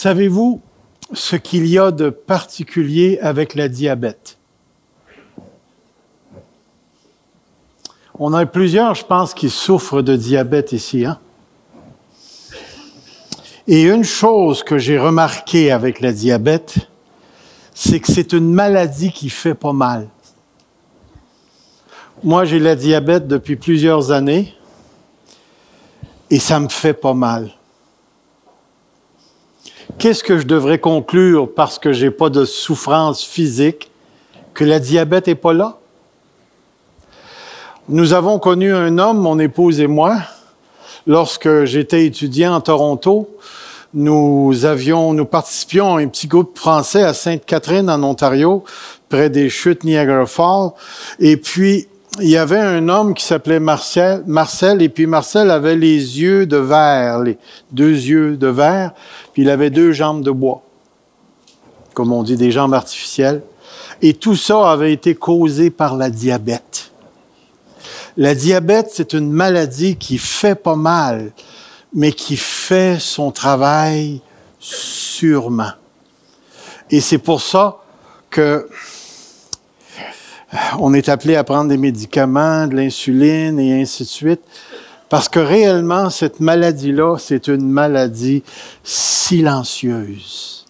Savez-vous ce qu'il y a de particulier avec la diabète? On a plusieurs, je pense, qui souffrent de diabète ici. Hein? Et une chose que j'ai remarqué avec la diabète, c'est que c'est une maladie qui fait pas mal. Moi, j'ai la diabète depuis plusieurs années et ça me fait pas mal. Qu'est-ce que je devrais conclure parce que j'ai pas de souffrance physique que la diabète est pas là? Nous avons connu un homme, mon épouse et moi, lorsque j'étais étudiant en Toronto. Nous avions, nous participions à un petit groupe français à Sainte-Catherine en Ontario, près des chutes Niagara Falls. Et puis, il y avait un homme qui s'appelait Marcel, Marcel, et puis Marcel avait les yeux de verre, les deux yeux de verre, il avait deux jambes de bois, comme on dit, des jambes artificielles. Et tout ça avait été causé par la diabète. La diabète, c'est une maladie qui fait pas mal, mais qui fait son travail sûrement. Et c'est pour ça que on est appelé à prendre des médicaments, de l'insuline et ainsi de suite. Parce que réellement, cette maladie-là, c'est une maladie silencieuse.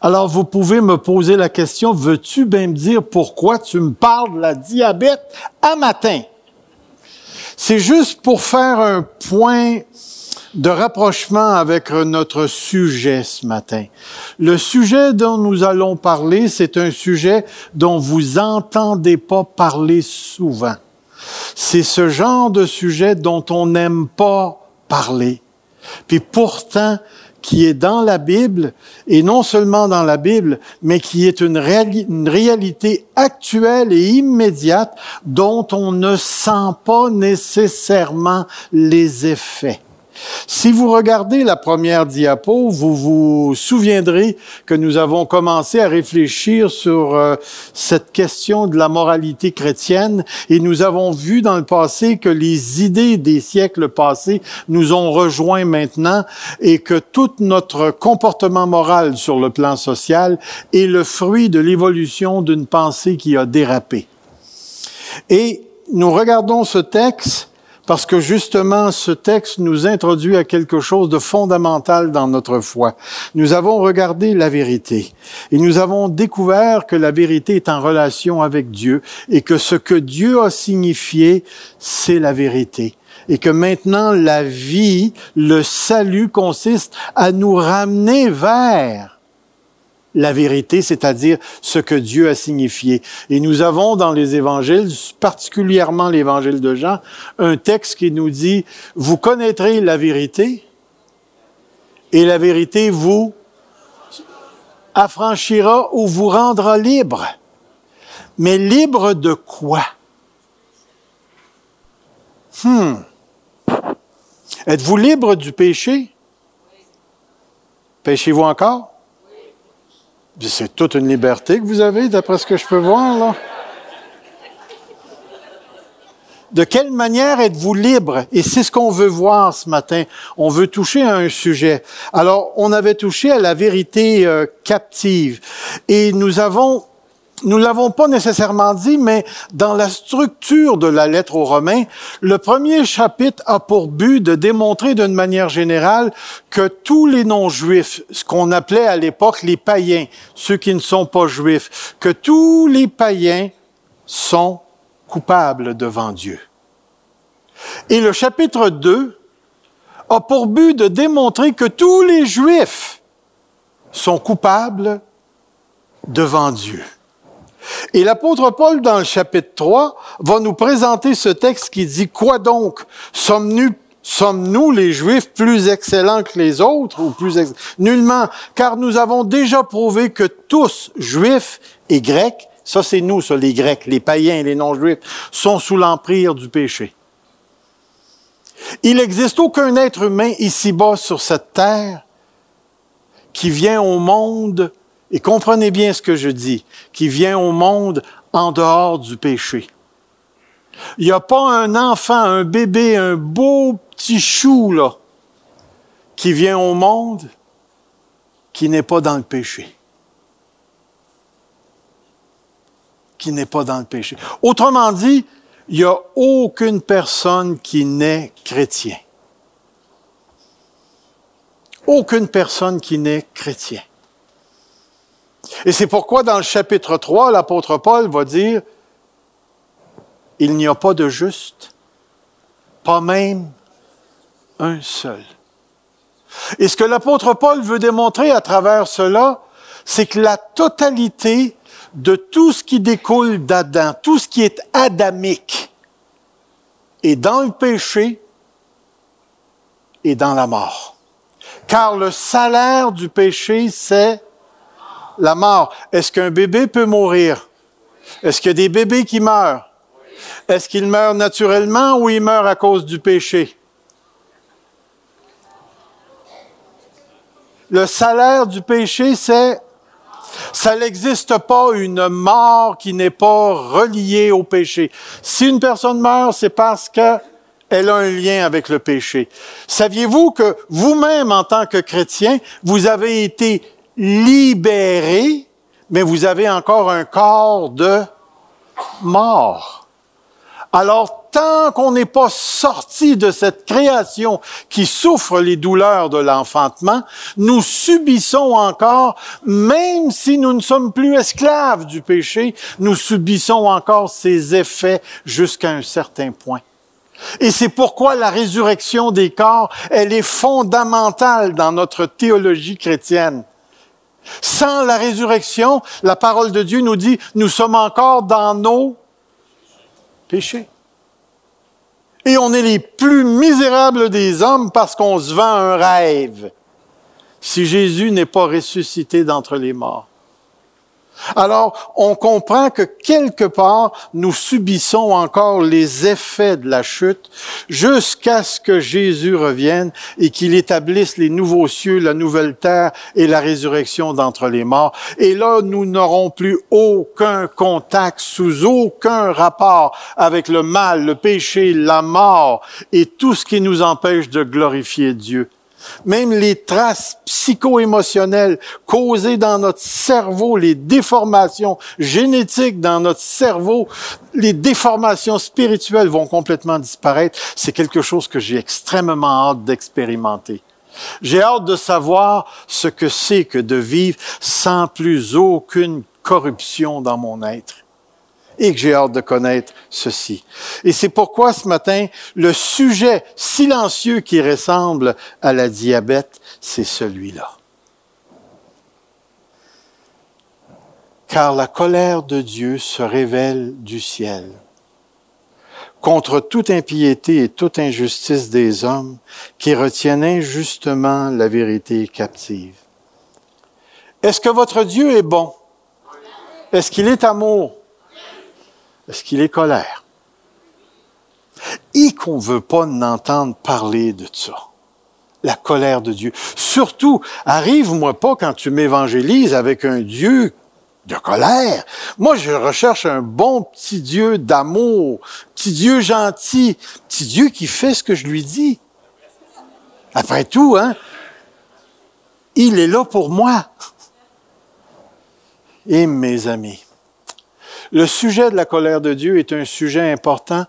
Alors, vous pouvez me poser la question, veux-tu bien me dire pourquoi tu me parles de la diabète à matin? C'est juste pour faire un point de rapprochement avec notre sujet ce matin. Le sujet dont nous allons parler, c'est un sujet dont vous entendez pas parler souvent. C'est ce genre de sujet dont on n'aime pas parler. Puis pourtant, qui est dans la Bible, et non seulement dans la Bible, mais qui est une, réalité actuelle et immédiate dont on ne sent pas nécessairement les effets. Si vous regardez la première diapo, vous vous souviendrez que nous avons commencé à réfléchir sur euh, cette question de la moralité chrétienne et nous avons vu dans le passé que les idées des siècles passés nous ont rejoints maintenant et que tout notre comportement moral sur le plan social est le fruit de l'évolution d'une pensée qui a dérapé. Et nous regardons ce texte parce que justement ce texte nous introduit à quelque chose de fondamental dans notre foi. Nous avons regardé la vérité et nous avons découvert que la vérité est en relation avec Dieu et que ce que Dieu a signifié, c'est la vérité et que maintenant la vie, le salut consiste à nous ramener vers la vérité, c'est-à-dire ce que Dieu a signifié. Et nous avons dans les évangiles, particulièrement l'évangile de Jean, un texte qui nous dit, vous connaîtrez la vérité et la vérité vous affranchira ou vous rendra libre. Mais libre de quoi? Hmm. Êtes-vous libre du péché? Péchez-vous encore? C'est toute une liberté que vous avez, d'après ce que je peux voir, là. De quelle manière êtes-vous libre? Et c'est ce qu'on veut voir ce matin. On veut toucher à un sujet. Alors, on avait touché à la vérité euh, captive. Et nous avons nous l'avons pas nécessairement dit, mais dans la structure de la lettre aux Romains, le premier chapitre a pour but de démontrer d'une manière générale que tous les non-juifs, ce qu'on appelait à l'époque les païens, ceux qui ne sont pas juifs, que tous les païens sont coupables devant Dieu. Et le chapitre 2 a pour but de démontrer que tous les juifs sont coupables devant Dieu. Et l'apôtre Paul, dans le chapitre 3, va nous présenter ce texte qui dit, quoi donc? Sommes-nous les Juifs plus excellents que les autres ou plus Nullement, car nous avons déjà prouvé que tous, Juifs et Grecs, ça c'est nous, les Grecs, les païens les non-Juifs, sont sous l'empire du péché. Il n'existe aucun être humain ici-bas sur cette terre qui vient au monde et comprenez bien ce que je dis, qui vient au monde en dehors du péché. Il n'y a pas un enfant, un bébé, un beau petit chou, là, qui vient au monde qui n'est pas dans le péché. Qui n'est pas dans le péché. Autrement dit, il n'y a aucune personne qui naît chrétien. Aucune personne qui naît chrétien. Et c'est pourquoi dans le chapitre 3, l'apôtre Paul va dire, il n'y a pas de juste, pas même un seul. Et ce que l'apôtre Paul veut démontrer à travers cela, c'est que la totalité de tout ce qui découle d'Adam, tout ce qui est adamique, est dans le péché et dans la mort. Car le salaire du péché, c'est la mort. Est-ce qu'un bébé peut mourir? Est-ce qu'il y a des bébés qui meurent? Est-ce qu'ils meurent naturellement ou ils meurent à cause du péché? Le salaire du péché, c'est ça n'existe pas une mort qui n'est pas reliée au péché. Si une personne meurt, c'est parce qu'elle a un lien avec le péché. Saviez-vous que vous-même, en tant que chrétien, vous avez été libéré, mais vous avez encore un corps de mort. Alors, tant qu'on n'est pas sorti de cette création qui souffre les douleurs de l'enfantement, nous subissons encore, même si nous ne sommes plus esclaves du péché, nous subissons encore ses effets jusqu'à un certain point. Et c'est pourquoi la résurrection des corps, elle est fondamentale dans notre théologie chrétienne. Sans la résurrection, la parole de Dieu nous dit, nous sommes encore dans nos péchés. Et on est les plus misérables des hommes parce qu'on se vend un rêve. Si Jésus n'est pas ressuscité d'entre les morts. Alors, on comprend que quelque part, nous subissons encore les effets de la chute jusqu'à ce que Jésus revienne et qu'il établisse les nouveaux cieux, la nouvelle terre et la résurrection d'entre les morts. Et là, nous n'aurons plus aucun contact, sous aucun rapport avec le mal, le péché, la mort et tout ce qui nous empêche de glorifier Dieu. Même les traces psycho-émotionnelles causées dans notre cerveau, les déformations génétiques dans notre cerveau, les déformations spirituelles vont complètement disparaître. C'est quelque chose que j'ai extrêmement hâte d'expérimenter. J'ai hâte de savoir ce que c'est que de vivre sans plus aucune corruption dans mon être et que j'ai hâte de connaître ceci. Et c'est pourquoi ce matin, le sujet silencieux qui ressemble à la diabète, c'est celui-là. Car la colère de Dieu se révèle du ciel contre toute impiété et toute injustice des hommes qui retiennent injustement la vérité captive. Est-ce que votre Dieu est bon? Est-ce qu'il est amour? Est-ce qu'il est colère? Et qu'on ne veut pas n'entendre parler de ça. La colère de Dieu. Surtout, arrive-moi pas quand tu m'évangélises avec un Dieu de colère. Moi, je recherche un bon petit Dieu d'amour, petit Dieu gentil, petit Dieu qui fait ce que je lui dis. Après tout, hein, il est là pour moi. Et mes amis, le sujet de la colère de Dieu est un sujet important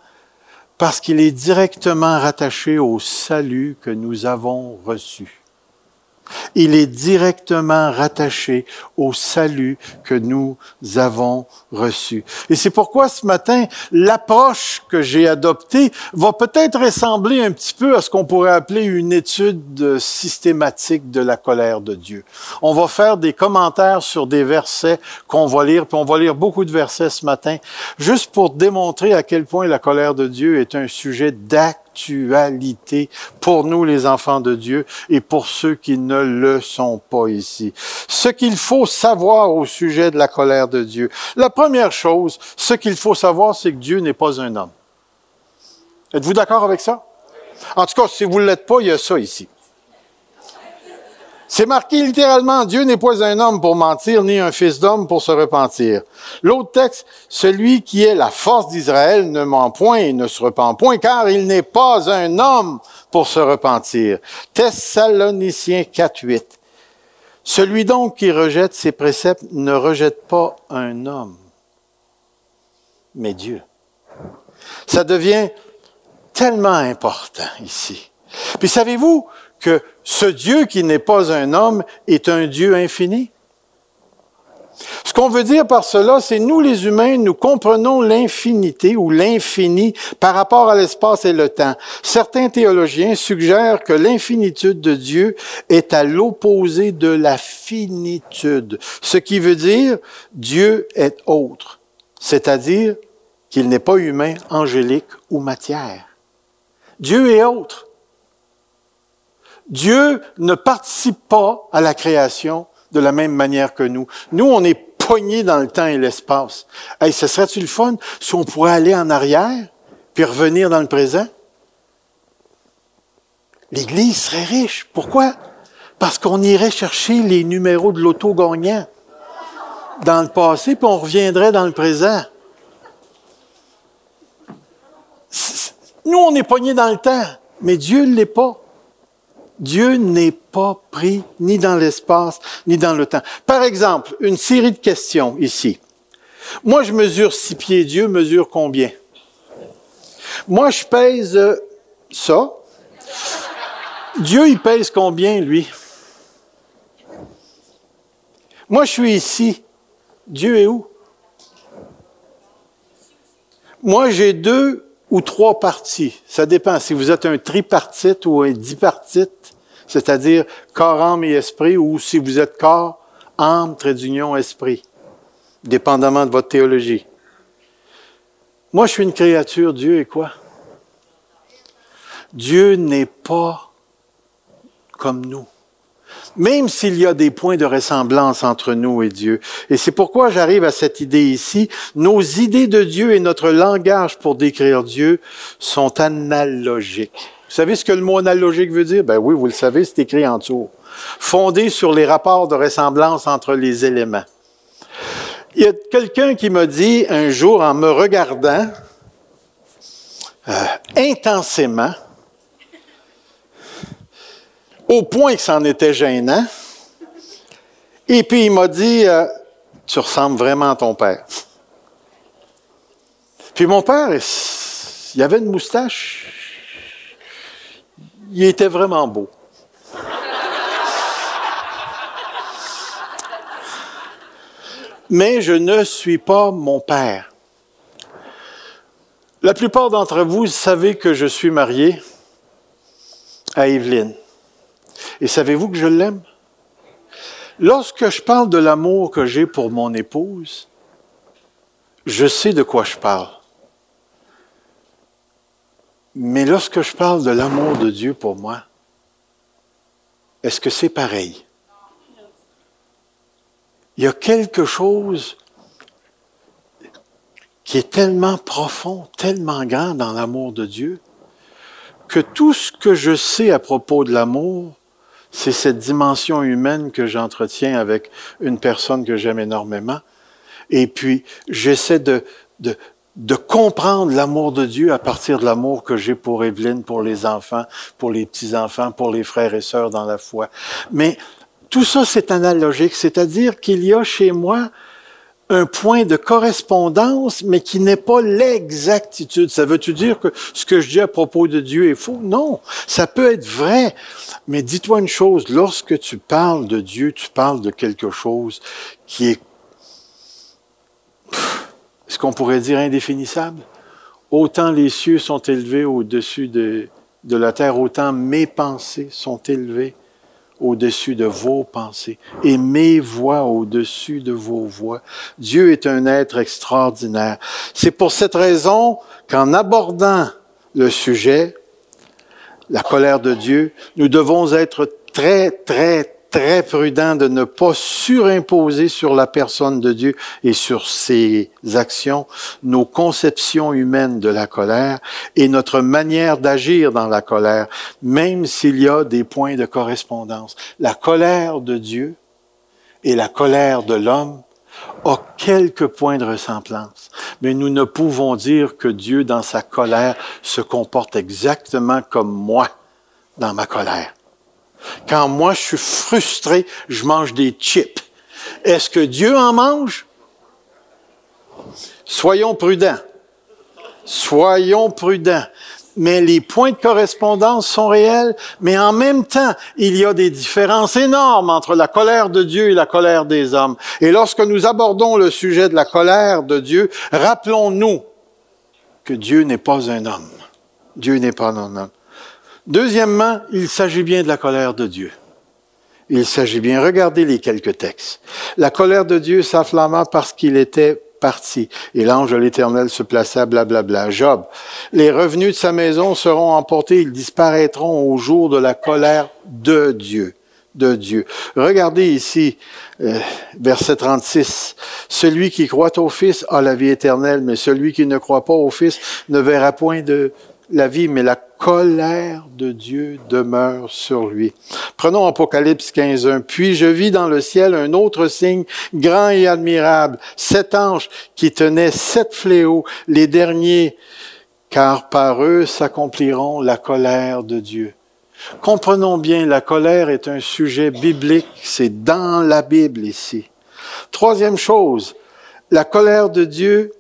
parce qu'il est directement rattaché au salut que nous avons reçu il est directement rattaché au salut que nous avons reçu. Et c'est pourquoi ce matin, l'approche que j'ai adoptée va peut-être ressembler un petit peu à ce qu'on pourrait appeler une étude systématique de la colère de Dieu. On va faire des commentaires sur des versets qu'on va lire, puis on va lire beaucoup de versets ce matin, juste pour démontrer à quel point la colère de Dieu est un sujet pour nous les enfants de Dieu et pour ceux qui ne le sont pas ici. Ce qu'il faut savoir au sujet de la colère de Dieu. La première chose, ce qu'il faut savoir, c'est que Dieu n'est pas un homme. Êtes-vous d'accord avec ça? En tout cas, si vous ne l'êtes pas, il y a ça ici. C'est marqué littéralement, Dieu n'est pas un homme pour mentir, ni un fils d'homme pour se repentir. L'autre texte, celui qui est la force d'Israël ne ment point et ne se repent point, car il n'est pas un homme pour se repentir. Thessaloniciens 4, 8. Celui donc qui rejette ses préceptes ne rejette pas un homme, mais Dieu. Ça devient tellement important ici. Puis savez-vous que ce Dieu qui n'est pas un homme est un Dieu infini? Ce qu'on veut dire par cela, c'est nous les humains, nous comprenons l'infinité ou l'infini par rapport à l'espace et le temps. Certains théologiens suggèrent que l'infinitude de Dieu est à l'opposé de la finitude, ce qui veut dire Dieu est autre, c'est-à-dire qu'il n'est pas humain, angélique ou matière. Dieu est autre. Dieu ne participe pas à la création de la même manière que nous. Nous, on est poignés dans le temps et l'espace. Hey, ce serait-tu le fun si on pourrait aller en arrière puis revenir dans le présent? L'Église serait riche. Pourquoi? Parce qu'on irait chercher les numéros de l'auto gagnant dans le passé, puis on reviendrait dans le présent. Nous, on est poignés dans le temps, mais Dieu ne l'est pas. Dieu n'est pas pris ni dans l'espace, ni dans le temps. Par exemple, une série de questions ici. Moi, je mesure six pieds, Dieu mesure combien? Moi, je pèse ça. Dieu, il pèse combien, lui? Moi, je suis ici. Dieu est où? Moi, j'ai deux ou trois parties. Ça dépend si vous êtes un tripartite ou un dipartite c'est-à-dire corps, âme et esprit, ou si vous êtes corps, âme, trait d'union, esprit, dépendamment de votre théologie. Moi, je suis une créature, Dieu est quoi? Dieu n'est pas comme nous. Même s'il y a des points de ressemblance entre nous et Dieu. Et c'est pourquoi j'arrive à cette idée ici. Nos idées de Dieu et notre langage pour décrire Dieu sont analogiques. Vous savez ce que le mot analogique veut dire? Ben oui, vous le savez, c'est écrit en dessous. Fondé sur les rapports de ressemblance entre les éléments. Il y a quelqu'un qui m'a dit un jour en me regardant euh, intensément, au point que c'en était gênant, et puis il m'a dit, euh, tu ressembles vraiment à ton père. Puis mon père, il avait une moustache il était vraiment beau. Mais je ne suis pas mon père. La plupart d'entre vous savez que je suis marié à Evelyne. Et savez-vous que je l'aime? Lorsque je parle de l'amour que j'ai pour mon épouse, je sais de quoi je parle. Mais lorsque je parle de l'amour de Dieu pour moi, est-ce que c'est pareil? Il y a quelque chose qui est tellement profond, tellement grand dans l'amour de Dieu, que tout ce que je sais à propos de l'amour, c'est cette dimension humaine que j'entretiens avec une personne que j'aime énormément. Et puis, j'essaie de, de comprendre l'amour de Dieu à partir de l'amour que j'ai pour Evelyne, pour les enfants, pour les petits-enfants, pour les frères et sœurs dans la foi. Mais tout ça, c'est analogique, c'est-à-dire qu'il y a chez moi un point de correspondance, mais qui n'est pas l'exactitude. Ça veut-tu dire que ce que je dis à propos de Dieu est faux? Non, ça peut être vrai. Mais dis-toi une chose, lorsque tu parles de Dieu, tu parles de quelque chose qui est est-ce qu'on pourrait dire indéfinissable? Autant les cieux sont élevés au-dessus de, de la terre, autant mes pensées sont élevées au-dessus de vos pensées et mes voix au-dessus de vos voix. Dieu est un être extraordinaire. C'est pour cette raison qu'en abordant le sujet, la colère de Dieu, nous devons être très, très, très prudent de ne pas surimposer sur la personne de Dieu et sur ses actions nos conceptions humaines de la colère et notre manière d'agir dans la colère, même s'il y a des points de correspondance. La colère de Dieu et la colère de l'homme ont quelques points de ressemblance, mais nous ne pouvons dire que Dieu, dans sa colère, se comporte exactement comme moi dans ma colère. Quand moi je suis frustré, je mange des chips. Est-ce que Dieu en mange? Soyons prudents. Soyons prudents. Mais les points de correspondance sont réels, mais en même temps, il y a des différences énormes entre la colère de Dieu et la colère des hommes. Et lorsque nous abordons le sujet de la colère de Dieu, rappelons-nous que Dieu n'est pas un homme. Dieu n'est pas un homme. Deuxièmement, il s'agit bien de la colère de Dieu. Il s'agit bien, regardez les quelques textes. La colère de Dieu s'afflamma parce qu'il était parti. Et l'ange de l'Éternel se plaça, blablabla. Job, les revenus de sa maison seront emportés, ils disparaîtront au jour de la colère de Dieu. De Dieu. Regardez ici, euh, verset 36. Celui qui croit au Fils a la vie éternelle, mais celui qui ne croit pas au Fils ne verra point de la vie, mais la colère de Dieu demeure sur lui. Prenons Apocalypse 15.1. Puis je vis dans le ciel un autre signe grand et admirable, sept anges qui tenaient sept fléaux, les derniers, car par eux s'accompliront la colère de Dieu. Comprenons bien, la colère est un sujet biblique, c'est dans la Bible ici. Troisième chose, la colère de Dieu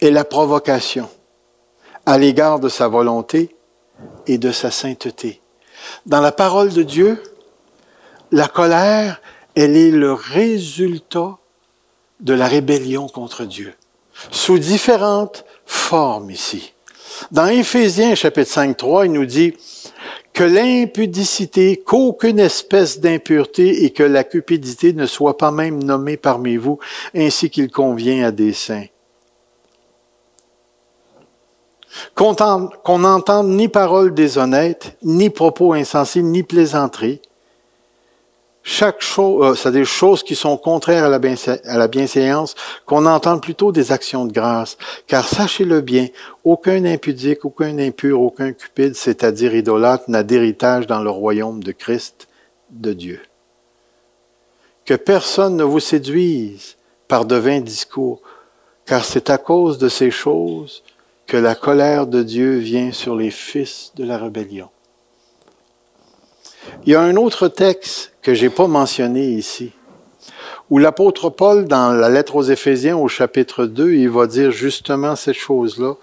est la provocation à l'égard de sa volonté et de sa sainteté. Dans la parole de Dieu, la colère, elle est le résultat de la rébellion contre Dieu, sous différentes formes ici. Dans Éphésiens chapitre 5, 3, il nous dit que l'impudicité, qu'aucune espèce d'impureté et que la cupidité ne soit pas même nommée parmi vous, ainsi qu'il convient à des saints qu'on n'entende ni paroles déshonnêtes, ni propos insensés, ni plaisanteries. Chaque chose, euh, c'est des choses qui sont contraires à la, à la bienséance, qu'on entende plutôt des actions de grâce. Car sachez-le bien, aucun impudique, aucun impur, aucun cupide, c'est-à-dire idolâtre, n'a d'héritage dans le royaume de Christ, de Dieu. Que personne ne vous séduise par de vains discours, car c'est à cause de ces choses que la colère de Dieu vient sur les fils de la rébellion. Il y a un autre texte que j'ai pas mentionné ici, où l'apôtre Paul, dans la lettre aux Éphésiens au chapitre 2, il va dire justement cette chose-là.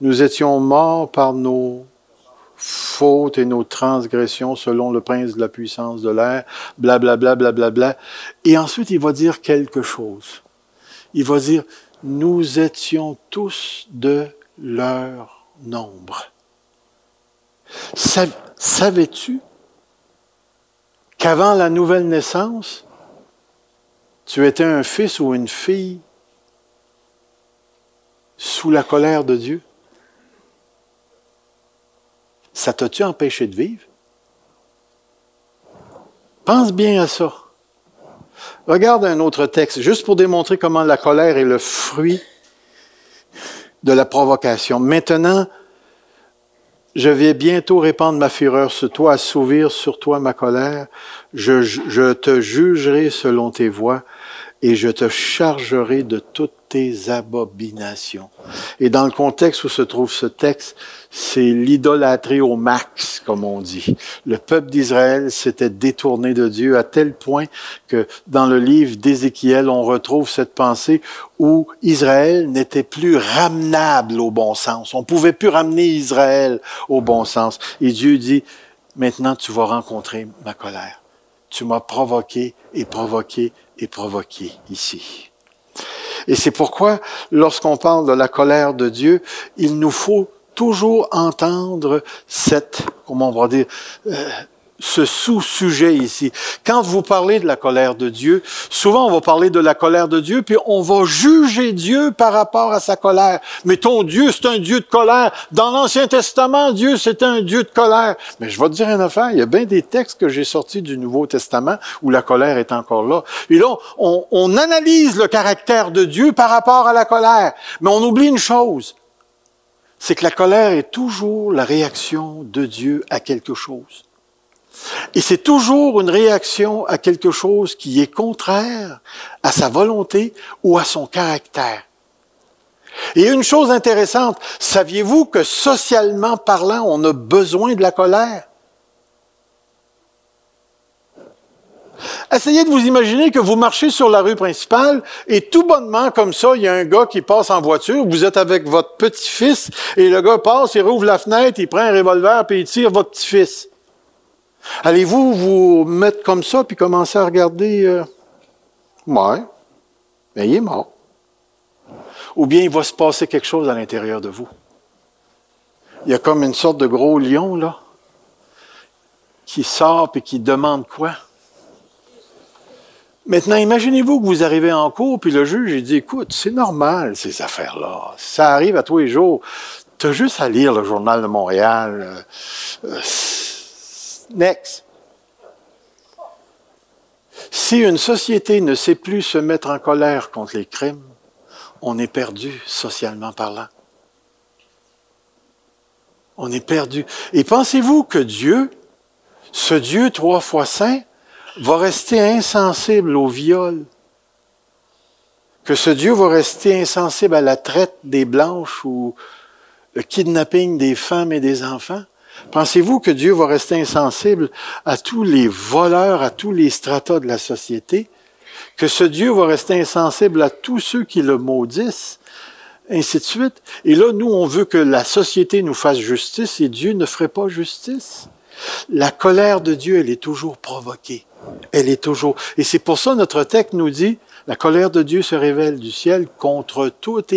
Nous étions morts par nos fautes et nos transgressions selon le prince de la puissance de l'air, blablabla, blablabla. Bla. Et ensuite, il va dire quelque chose. Il va dire, nous étions tous de leur nombre. Savais-tu qu'avant la nouvelle naissance, tu étais un fils ou une fille sous la colère de Dieu? Ça t'a-tu empêché de vivre? Pense bien à ça. Regarde un autre texte, juste pour démontrer comment la colère est le fruit de la provocation. Maintenant, je vais bientôt répandre ma fureur sur toi, assouvir sur toi ma colère. Je, te jugerai selon tes voies et je te chargerai de toutes tes abominations. Et dans le contexte où se trouve ce texte, c'est l'idolâtrie au max, comme on dit. Le peuple d'Israël s'était détourné de Dieu à tel point que dans le livre d'Ézéchiel, on retrouve cette pensée où Israël n'était plus ramenable au bon sens. On pouvait plus ramener Israël au bon sens. Et Dieu dit, maintenant tu vas rencontrer ma colère. Tu m'as provoqué et provoqué et provoqué ici. Et c'est pourquoi, lorsqu'on parle de la colère de Dieu, il nous faut toujours entendre cette, comment on va dire, euh, ce sous-sujet ici. Quand vous parlez de la colère de Dieu, souvent on va parler de la colère de Dieu, puis on va juger Dieu par rapport à sa colère. Mais ton Dieu, c'est un Dieu de colère. Dans l'Ancien Testament, Dieu, c'est un Dieu de colère. Mais je vais te dire une affaire, il y a bien des textes que j'ai sortis du Nouveau Testament où la colère est encore là. Et là, on analyse le caractère de Dieu par rapport à la colère. Mais on oublie une chose, c'est que la colère est toujours la réaction de Dieu à quelque chose. Et c'est toujours une réaction à quelque chose qui est contraire à sa volonté ou à son caractère. Et une chose intéressante, saviez-vous que socialement parlant, on a besoin de la colère? Essayez de vous imaginer que vous marchez sur la rue principale et tout bonnement, comme ça, il y a un gars qui passe en voiture, vous êtes avec votre petit-fils et le gars passe, il rouvre la fenêtre, il prend un revolver puis il tire votre petit-fils. Allez-vous vous mettre comme ça puis commencer à regarder? Euh... Ouais, mais il est mort. Ou bien il va se passer quelque chose à l'intérieur de vous. Il y a comme une sorte de gros lion, là, qui sort et qui demande quoi? Maintenant, imaginez-vous que vous arrivez en cours, puis le juge, il dit, écoute, c'est normal, ces affaires-là. Ça arrive à tous les jours. Tu as juste à lire le journal de Montréal. Euh, euh, next. Si une société ne sait plus se mettre en colère contre les crimes, on est perdu socialement parlant. On est perdu. Et pensez-vous que Dieu, ce Dieu trois fois saint, va rester insensible au viol, que ce Dieu va rester insensible à la traite des blanches ou le kidnapping des femmes et des enfants? Pensez-vous que Dieu va rester insensible à tous les voleurs, à tous les stratas de la société? Que ce Dieu va rester insensible à tous ceux qui le maudissent? Ainsi de suite. Et là, nous, on veut que la société nous fasse justice et Dieu ne ferait pas justice. La colère de Dieu, elle est toujours provoquée. Elle est toujours. Et c'est pour ça notre texte nous dit, la colère de Dieu se révèle du ciel contre toute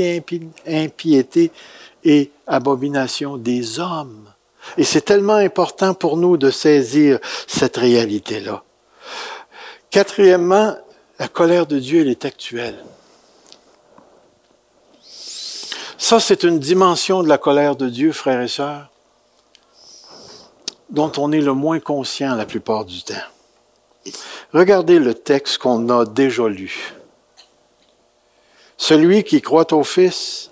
impiété et abomination des hommes. Et c'est tellement important pour nous de saisir cette réalité-là. Quatrièmement, la colère de Dieu, elle est actuelle. Ça, c'est une dimension de la colère de Dieu, frères et sœurs, dont on est le moins conscient la plupart du temps. Regardez le texte qu'on a déjà lu. Celui qui croit au Fils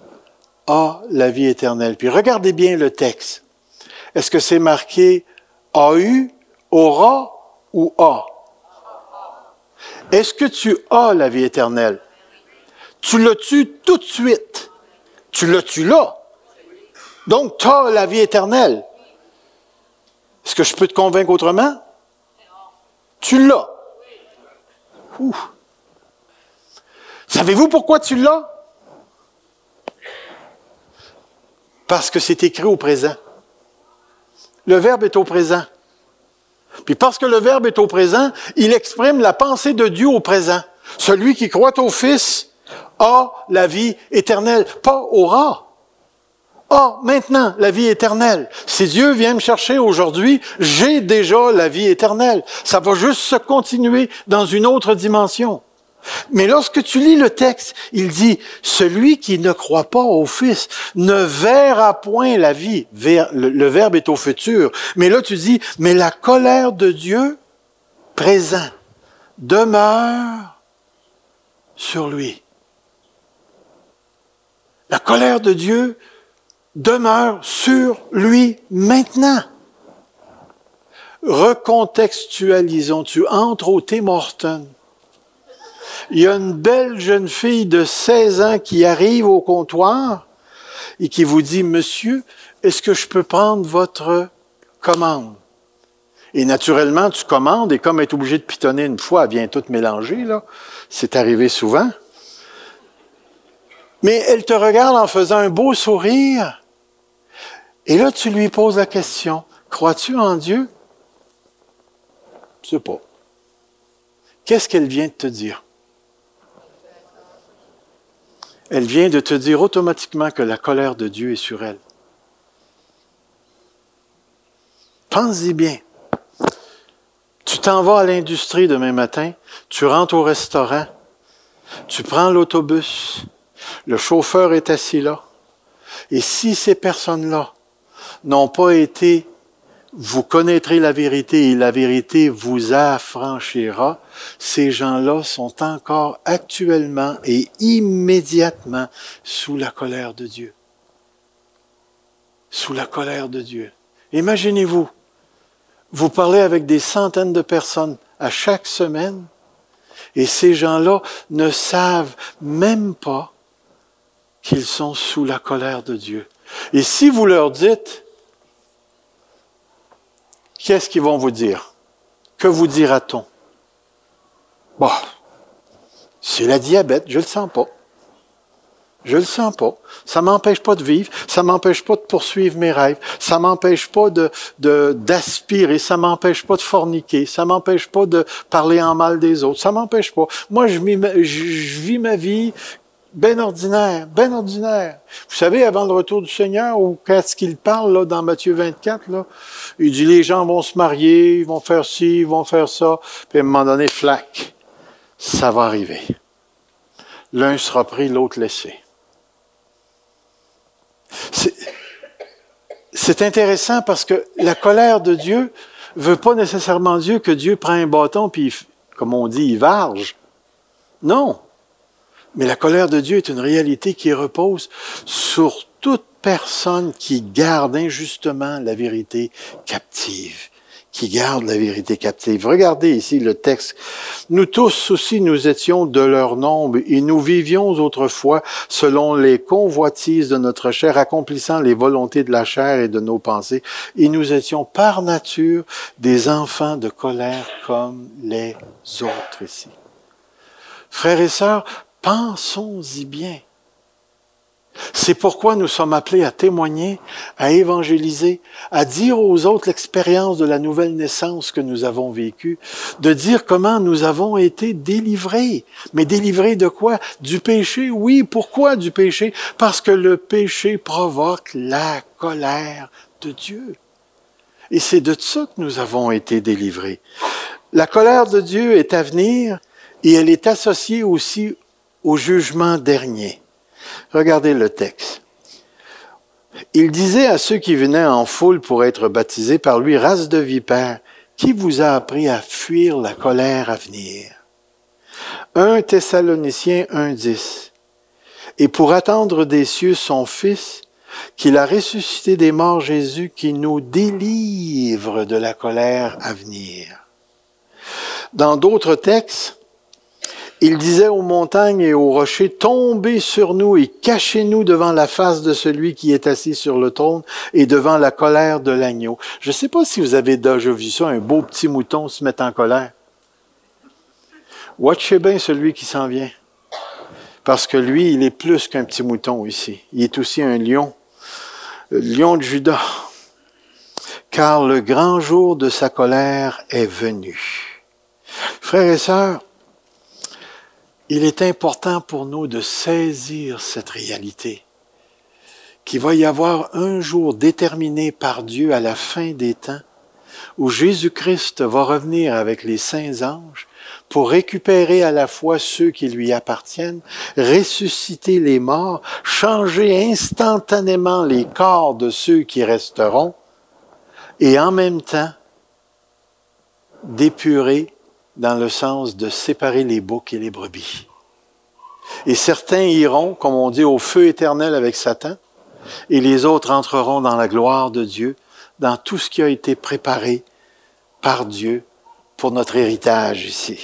a la vie éternelle. Puis regardez bien le texte. Est-ce que c'est marqué a eu, aura ou a? Est-ce que tu as la vie éternelle? Tu l'as tu tout de suite? Tu l'as tu là? Donc, tu as la vie éternelle. Est-ce que je peux te convaincre autrement? Tu l'as. Savez-vous pourquoi tu l'as? Parce que c'est écrit au présent. Le Verbe est au présent. Puis parce que le Verbe est au présent, il exprime la pensée de Dieu au présent. Celui qui croit au Fils a la vie éternelle, pas aura. Ah, maintenant, la vie éternelle. Si Dieu vient me chercher aujourd'hui, j'ai déjà la vie éternelle. Ça va juste se continuer dans une autre dimension. Mais lorsque tu lis le texte, il dit, celui qui ne croit pas au Fils ne verra point la vie. Le verbe est au futur. Mais là, tu dis, mais la colère de Dieu, présent, demeure sur lui. La colère de Dieu demeure sur lui maintenant. Recontextualisons. Tu entres au Tim. Il y a une belle jeune fille de 16 ans qui arrive au comptoir et qui vous dit, Monsieur, est-ce que je peux prendre votre commande? Et naturellement, tu commandes et comme elle est obligée de pitonner une fois, elle vient toute mélanger, là. C'est arrivé souvent. Mais elle te regarde en faisant un beau sourire et là, tu lui poses la question, crois-tu en Dieu? Je sais pas. Qu'est-ce qu'elle vient de te dire? Elle vient de te dire automatiquement que la colère de Dieu est sur elle. Pense-y bien. Tu t'en vas à l'industrie demain matin, tu rentres au restaurant, tu prends l'autobus, le chauffeur est assis là. Et si ces personnes-là n'ont pas été vous connaîtrez la vérité et la vérité vous affranchira, ces gens-là sont encore actuellement et immédiatement sous la colère de Dieu. Sous la colère de Dieu. Imaginez-vous, vous parlez avec des centaines de personnes à chaque semaine et ces gens-là ne savent même pas qu'ils sont sous la colère de Dieu. Et si vous leur dites, qu'est-ce qu'ils vont vous dire? Que vous dira-t-on? Bon, c'est la diabète, je le sens pas. Je le sens pas. Ça m'empêche pas de vivre. Ça m'empêche pas de poursuivre mes rêves. Ça m'empêche pas de, d'aspirer. Ça m'empêche pas de forniquer. Ça m'empêche pas de parler en mal des autres. Ça m'empêche pas. Moi, je vis ma vie ben ordinaire, ben ordinaire. Vous savez, avant le retour du Seigneur, ou qu'est-ce qu'il parle dans Matthieu 24, là, il dit les gens vont se marier, ils vont faire ci, ils vont faire ça, puis à un moment donné, flac, ça va arriver. L'un sera pris, l'autre laissé. C'est intéressant parce que la colère de Dieu veut pas nécessairement Dieu que Dieu prenne un bâton puis, comme on dit, il varge. Non. Mais la colère de Dieu est une réalité qui repose sur toute personne qui garde injustement la vérité captive qui garde la vérité captive. Regardez ici le texte. Nous tous aussi, nous étions de leur nombre et nous vivions autrefois selon les convoitises de notre chair, accomplissant les volontés de la chair et de nos pensées. Et nous étions par nature des enfants de colère comme les autres ici. Frères et sœurs, pensons-y bien. C'est pourquoi nous sommes appelés à témoigner, à évangéliser, à dire aux autres l'expérience de la nouvelle naissance que nous avons vécue, de dire comment nous avons été délivrés. Mais délivrés de quoi? Du péché? Oui, pourquoi du péché? Parce que le péché provoque la colère de Dieu. Et c'est de ça que nous avons été délivrés. La colère de Dieu est à venir et elle est associée aussi au jugement dernier. Regardez le texte. Il disait à ceux qui venaient en foule pour être baptisés par lui, race de vipères, qui vous a appris à fuir la colère à venir? Un Thessalonicien 1.10. Et pour attendre des cieux son Fils, qu'il a ressuscité des morts Jésus, qui nous délivre de la colère à venir. Dans d'autres textes, il disait aux montagnes et aux rochers, tombez sur nous et cachez-nous devant la face de celui qui est assis sur le trône et devant la colère de l'agneau. Je ne sais pas si vous avez déjà vu ça, un beau petit mouton se mettre en colère. Watchez bien celui qui s'en vient. Parce que lui, il est plus qu'un petit mouton ici. Il est aussi un lion. Le lion de Judas. Car le grand jour de sa colère est venu. Frères et sœurs, il est important pour nous de saisir cette réalité, qu'il va y avoir un jour déterminé par Dieu à la fin des temps, où Jésus-Christ va revenir avec les saints anges pour récupérer à la fois ceux qui lui appartiennent, ressusciter les morts, changer instantanément les corps de ceux qui resteront, et en même temps d'épurer dans le sens de séparer les boucs et les brebis. Et certains iront, comme on dit, au feu éternel avec Satan, et les autres entreront dans la gloire de Dieu, dans tout ce qui a été préparé par Dieu pour notre héritage ici.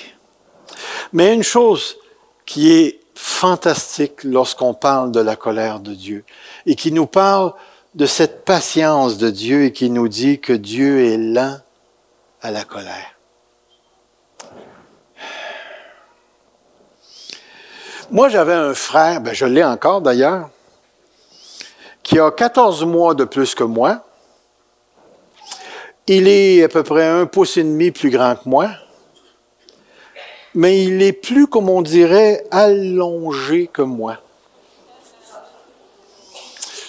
Mais une chose qui est fantastique lorsqu'on parle de la colère de Dieu et qui nous parle de cette patience de Dieu et qui nous dit que Dieu est lent à la colère. Moi, j'avais un frère, ben je l'ai encore d'ailleurs, qui a 14 mois de plus que moi. Il est à peu près un pouce et demi plus grand que moi, mais il est plus, comme on dirait, allongé que moi.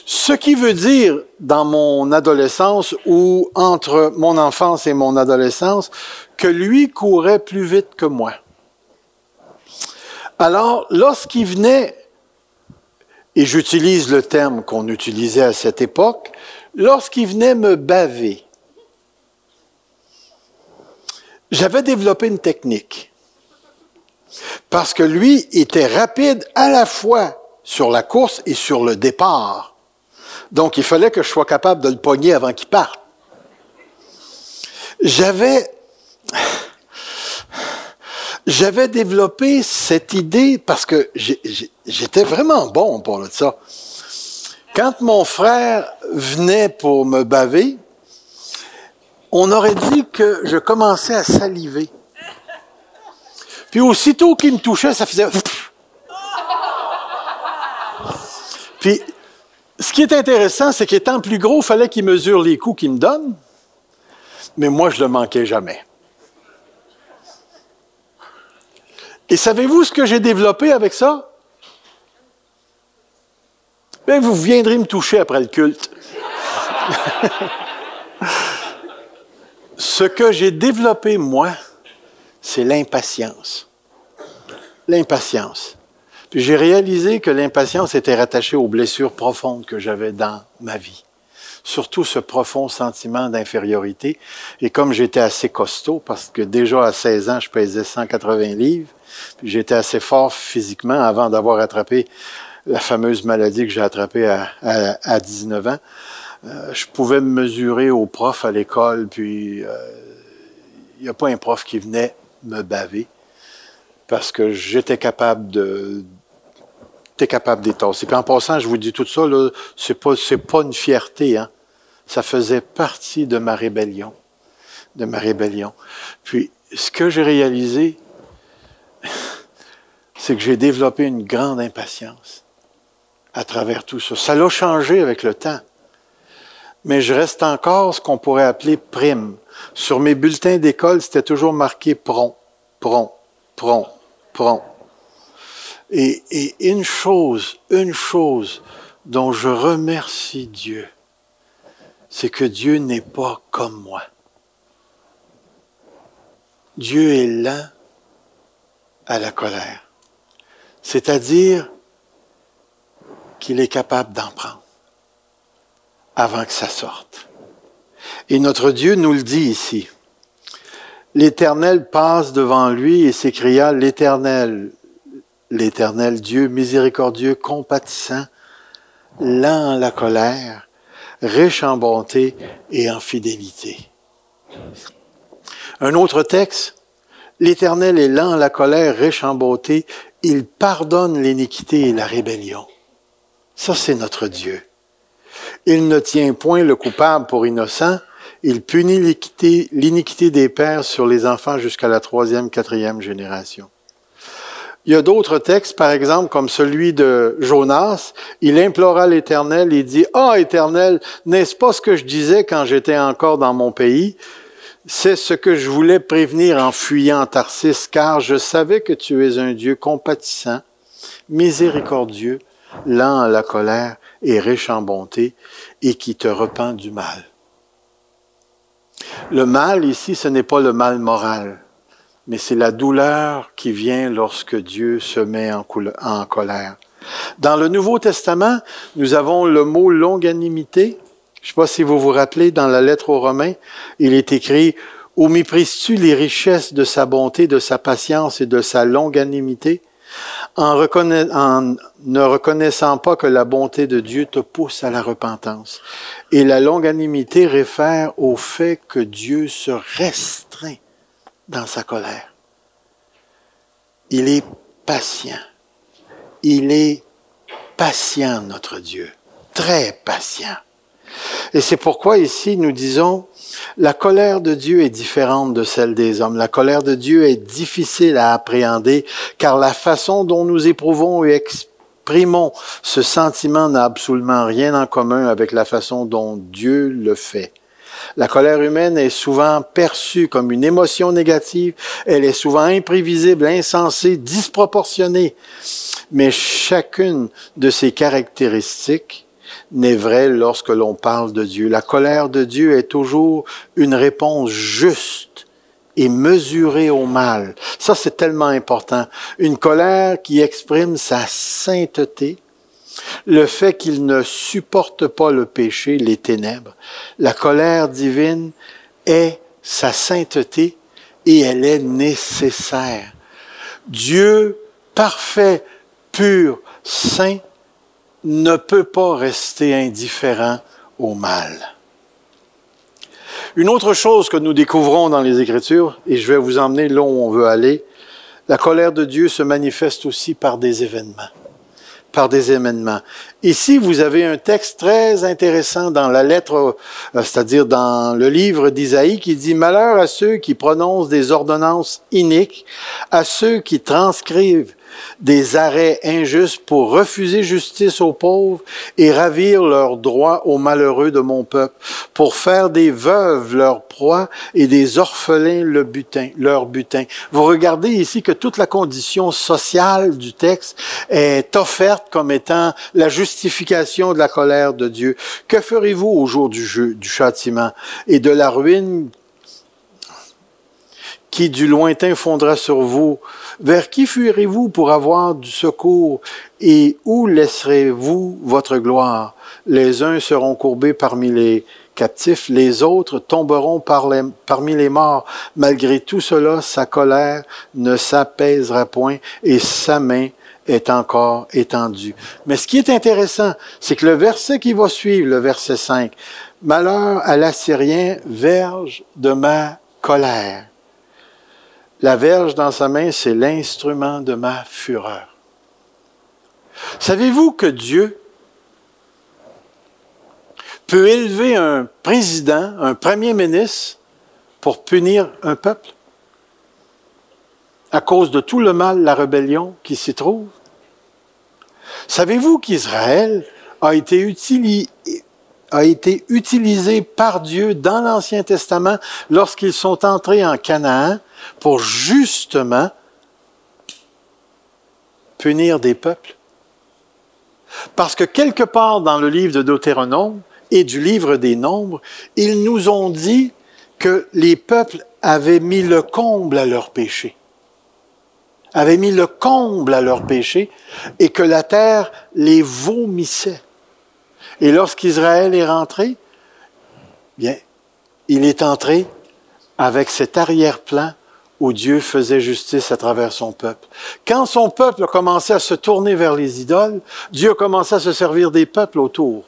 Ce qui veut dire, dans mon adolescence ou entre mon enfance et mon adolescence, que lui courait plus vite que moi. Alors, lorsqu'il venait, et j'utilise le terme qu'on utilisait à cette époque, lorsqu'il venait me baver, j'avais développé une technique. Parce que lui était rapide à la fois sur la course et sur le départ. Donc, il fallait que je sois capable de le pogner avant qu'il parte. J'avais j'avais développé cette idée parce que j'étais vraiment bon pour ça. Quand mon frère venait pour me baver, on aurait dit que je commençais à saliver. Puis aussitôt qu'il me touchait, ça faisait... Puis, ce qui est intéressant, c'est qu'étant plus gros, il fallait qu'il mesure les coups qu'il me donne. Mais moi, je ne le manquais jamais. Et savez-vous ce que j'ai développé avec ça? Bien, vous viendrez me toucher après le culte. ce que j'ai développé, moi, c'est l'impatience. L'impatience. Puis j'ai réalisé que l'impatience était rattachée aux blessures profondes que j'avais dans ma vie. Surtout ce profond sentiment d'infériorité. Et comme j'étais assez costaud, parce que déjà à 16 ans, je pesais 180 livres, puis j'étais assez fort physiquement avant d'avoir attrapé la fameuse maladie que j'ai attrapée à, à, 19 ans, euh, je pouvais me mesurer au prof à l'école, puis il euh, n'y a pas un prof qui venait me baver parce que j'étais capable de t'es capable. Puis en passant, je vous dis tout ça, là, c'est pas, c'est pas une fierté, hein. Ça faisait partie de ma rébellion. De ma rébellion. Puis, ce que j'ai réalisé, c'est que j'ai développé une grande impatience à travers tout ça. Ça l'a changé avec le temps. Mais je reste encore ce qu'on pourrait appeler prime. Sur mes bulletins d'école, c'était toujours marqué prompt, prompt, prompt, prompt. Et, et une chose, une chose dont je remercie Dieu, c'est que Dieu n'est pas comme moi. Dieu est lent à la colère. C'est-à-dire qu'il est capable d'en prendre avant que ça sorte. Et notre Dieu nous le dit ici. L'Éternel passe devant lui et s'écria, L'Éternel, l'Éternel Dieu miséricordieux, compatissant, lent à la colère, riche en bonté et en fidélité. Un autre texte, L'Éternel est lent à la colère, riche en beauté, il pardonne l'iniquité et la rébellion. Ça, c'est notre Dieu. Il ne tient point le coupable pour innocent, il punit l'iniquité des pères sur les enfants jusqu'à la troisième, quatrième génération. Il y a d'autres textes, par exemple, comme celui de Jonas. Il implora l'Éternel et dit, Ah, Éternel, n'est-ce pas ce que je disais quand j'étais encore dans mon pays? C'est ce que je voulais prévenir en fuyant Tarsis, car je savais que tu es un Dieu compatissant, miséricordieux, lent à la colère et riche en bonté, et qui te repent du mal. Le mal ici, ce n'est pas le mal moral mais c'est la douleur qui vient lorsque Dieu se met en, colère. Dans le Nouveau Testament, nous avons le mot longanimité. Je ne sais pas si vous vous rappelez, dans la lettre aux Romains, il est écrit Où méprises-tu les richesses de sa bonté, de sa patience et de sa longanimité, en, en, ne reconnaissant pas que la bonté de Dieu te pousse à la repentance. Et la longanimité réfère au fait que Dieu se restreint dans sa colère. Il est patient. Il est patient, notre Dieu. Très patient. Et c'est pourquoi ici nous disons, la colère de Dieu est différente de celle des hommes. La colère de Dieu est difficile à appréhender car la façon dont nous éprouvons et exprimons ce sentiment n'a absolument rien en commun avec la façon dont Dieu le fait. La colère humaine est souvent perçue comme une émotion négative. Elle est souvent imprévisible, insensée, disproportionnée. Mais chacune de ces caractéristiques n'est vraie lorsque l'on parle de Dieu. La colère de Dieu est toujours une réponse juste et mesurée au mal. Ça, c'est tellement important. Une colère qui exprime sa sainteté, le fait qu'il ne supporte pas le péché, les ténèbres. La colère divine est sa sainteté et elle est nécessaire. Dieu, parfait, pur, saint, ne peut pas rester indifférent au mal. Une autre chose que nous découvrons dans les Écritures, et je vais vous emmener là où on veut aller, la colère de Dieu se manifeste aussi par des événements. Par des événements. Ici, vous avez un texte très intéressant dans la lettre, euh, c'est-à-dire dans le livre d'Isaïe, qui dit Malheur à ceux qui prononcent des ordonnances iniques, à ceux qui transcrivent des arrêts injustes pour refuser justice aux pauvres et ravir leurs droits aux malheureux de mon peuple, pour faire des veuves leur proie et des orphelins leur butin. Vous regardez ici que toute la condition sociale du texte est offerte comme étant la justification de la colère de Dieu. Que ferez-vous au jour du châtiment et de la ruine qui du lointain fondra sur vous. Vers qui fuirez-vous pour avoir du secours? Et où laisserez-vous votre gloire? Les uns seront courbés parmi les captifs, les autres tomberont parmi les morts. Malgré tout cela, sa colère ne s'apaisera point et sa main est encore étendue. Mais ce qui est intéressant, c'est que le verset qui va suivre, le verset 5, Malheur à l'Assyrien, verge de ma colère. La verge dans sa main, c'est l'instrument de ma fureur. Savez-vous que Dieu peut élever un président, un premier ministre, pour punir un peuple? À cause de tout le mal, la rébellion qui s'y trouve? Savez-vous qu'Israël a été utilisé a été utilisé par Dieu dans l'Ancien Testament lorsqu'ils sont entrés en Canaan pour justement punir des peuples. Parce que quelque part dans le livre de Deutéronome et du livre des Nombres, ils nous ont dit que les peuples avaient mis le comble à leur péché avaient mis le comble à leur péché et que la terre les vomissait. Et lorsqu'Israël est rentré, bien, il est entré avec cet arrière-plan où Dieu faisait justice à travers son peuple. Quand son peuple a commencé à se tourner vers les idoles, Dieu a commencé à se servir des peuples autour,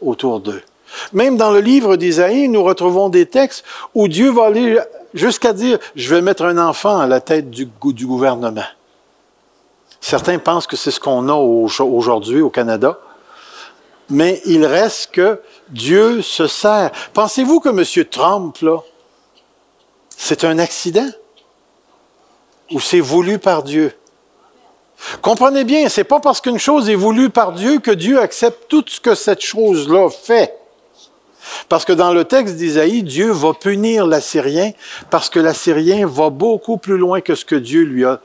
d'eux. Même dans le livre d'Isaïe, nous retrouvons des textes où Dieu va aller jusqu'à dire, je vais mettre un enfant à la tête du, du gouvernement. Certains pensent que c'est ce qu'on a aujourd'hui au Canada mais il reste que Dieu se sert. Pensez-vous que M. Trump, là, c'est un accident? Ou c'est voulu par Dieu? Comprenez bien, c'est pas parce qu'une chose est voulue par Dieu que Dieu accepte tout ce que cette chose-là fait. Parce que dans le texte d'Isaïe, Dieu va punir l'Assyrien parce que l'Assyrien va beaucoup plus loin que ce que Dieu lui a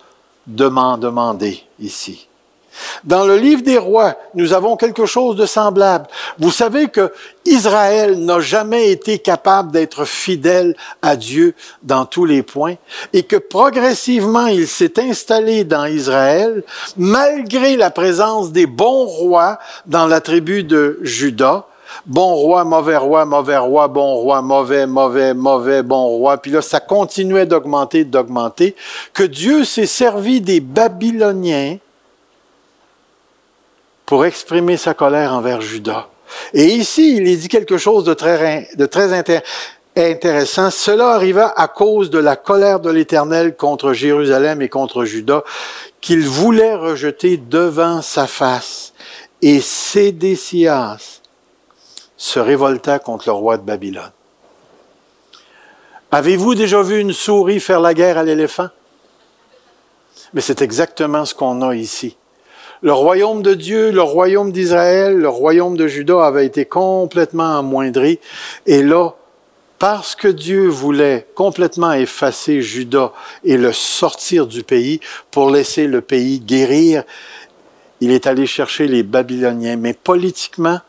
demandé ici. Dans le livre des rois, nous avons quelque chose de semblable. Vous savez que Israël n'a jamais été capable d'être fidèle à Dieu dans tous les points et que progressivement il s'est installé dans Israël malgré la présence des bons rois dans la tribu de Juda. Bon roi, mauvais roi, mauvais roi, bon roi, mauvais, mauvais, mauvais, bon roi. Puis là, ça continuait d'augmenter, d'augmenter, que Dieu s'est servi des Babyloniens pour exprimer sa colère envers Judas. Et ici, il est dit quelque chose de très, intéressant. Cela arriva à cause de la colère de l'Éternel contre Jérusalem et contre Judas, qu'il voulait rejeter devant sa face. Et Sédécias se révolta contre le roi de Babylone. Avez-vous déjà vu une souris faire la guerre à l'éléphant? Mais c'est exactement ce qu'on a ici le royaume de Dieu, le royaume d'Israël, le royaume de Juda avait été complètement amoindri. Et là, parce que Dieu voulait complètement effacer Juda et le sortir du pays pour laisser le pays guérir, il est allé chercher les Babyloniens. Mais politiquement,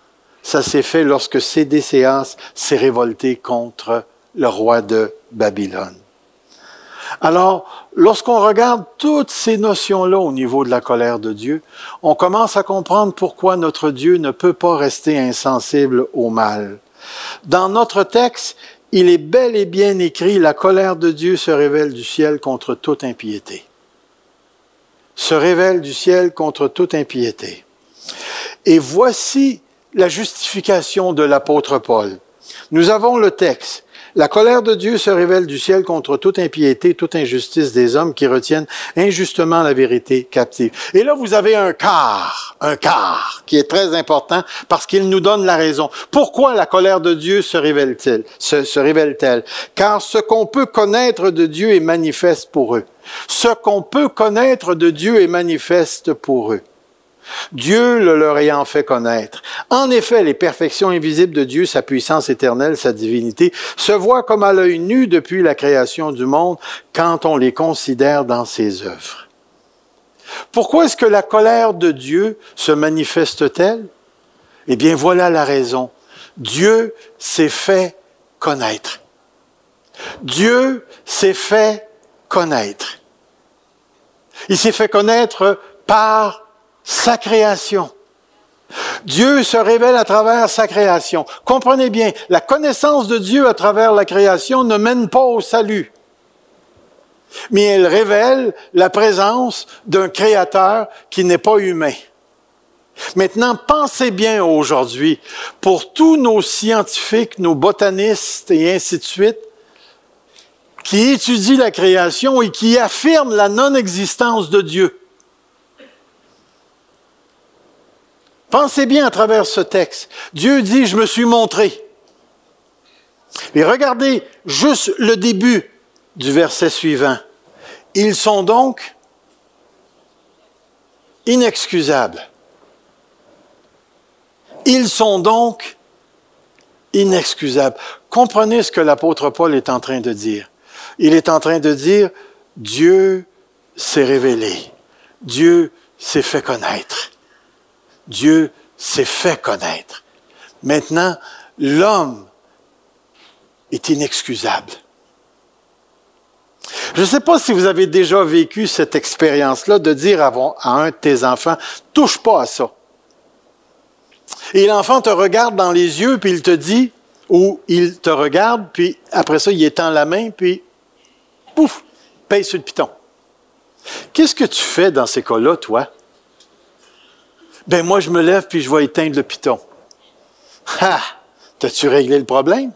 ça s'est fait lorsque Sédécéas s'est révolté contre le roi de Babylone. Alors, lorsqu'on regarde toutes ces notions-là au niveau de la colère de Dieu, on commence à comprendre pourquoi notre Dieu ne peut pas rester insensible au mal. Dans notre texte, il est bel et bien écrit, la colère de Dieu se révèle du ciel contre toute impiété. Se révèle du ciel contre toute impiété. Et voici la justification de l'apôtre Paul. Nous avons le texte. La colère de Dieu se révèle du ciel contre toute impiété, toute injustice des hommes qui retiennent injustement la vérité captive. Et là, vous avez un quart, un quart, qui est très important parce qu'il nous donne la raison. Pourquoi la colère de Dieu se révèle-t-elle? Se, se révèle-t-elle? Car ce qu'on peut connaître de Dieu est manifeste pour eux. Ce qu'on peut connaître de Dieu est manifeste pour eux. Dieu le leur ayant fait connaître. En effet, les perfections invisibles de Dieu, sa puissance éternelle, sa divinité, se voient comme à l'œil nu depuis la création du monde quand on les considère dans ses œuvres. Pourquoi est-ce que la colère de Dieu se manifeste-t-elle? Eh bien, voilà la raison. Dieu s'est fait connaître. Dieu s'est fait connaître. Il s'est fait connaître par sa création. Dieu se révèle à travers sa création. Comprenez bien, la connaissance de Dieu à travers la création ne mène pas au salut, mais elle révèle la présence d'un créateur qui n'est pas humain. Maintenant, pensez bien aujourd'hui, pour tous nos scientifiques, nos botanistes et ainsi de suite, qui étudient la création et qui affirment la non-existence de Dieu. Pensez bien à travers ce texte. Dieu dit, je me suis montré. Et regardez juste le début du verset suivant. Ils sont donc inexcusables. Ils sont donc inexcusables. Comprenez ce que l'apôtre Paul est en train de dire. Il est en train de dire, Dieu s'est révélé. Dieu s'est fait connaître. Dieu s'est fait connaître. Maintenant, l'homme est inexcusable. Je ne sais pas si vous avez déjà vécu cette expérience-là de dire à, un de tes enfants, touche pas à ça. Et l'enfant te regarde dans les yeux, puis il te dit, ou il te regarde, puis après ça, il étend la main, puis pouf, paye sur le piton. Qu'est-ce que tu fais dans ces cas-là, toi? Ben moi, je me lève puis je vais éteindre le piton. Ha! T'as-tu réglé le problème?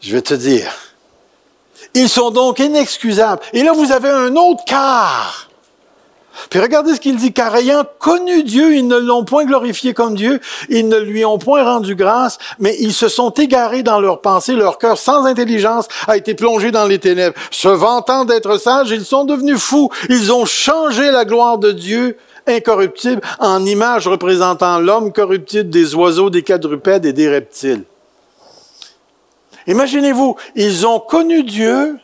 Je vais te dire. Ils sont donc inexcusables. Et là, vous avez un autre quart. Puis regardez ce qu'il dit, car ayant connu Dieu, ils ne l'ont point glorifié comme Dieu, ils ne lui ont point rendu grâce, mais ils se sont égarés dans leurs pensées, leur cœur sans intelligence a été plongé dans les ténèbres. Se vantant d'être sages, ils sont devenus fous, ils ont changé la gloire de Dieu incorruptible en image représentant l'homme corruptible des oiseaux, des quadrupèdes et des reptiles. Imaginez-vous, ils ont connu Dieu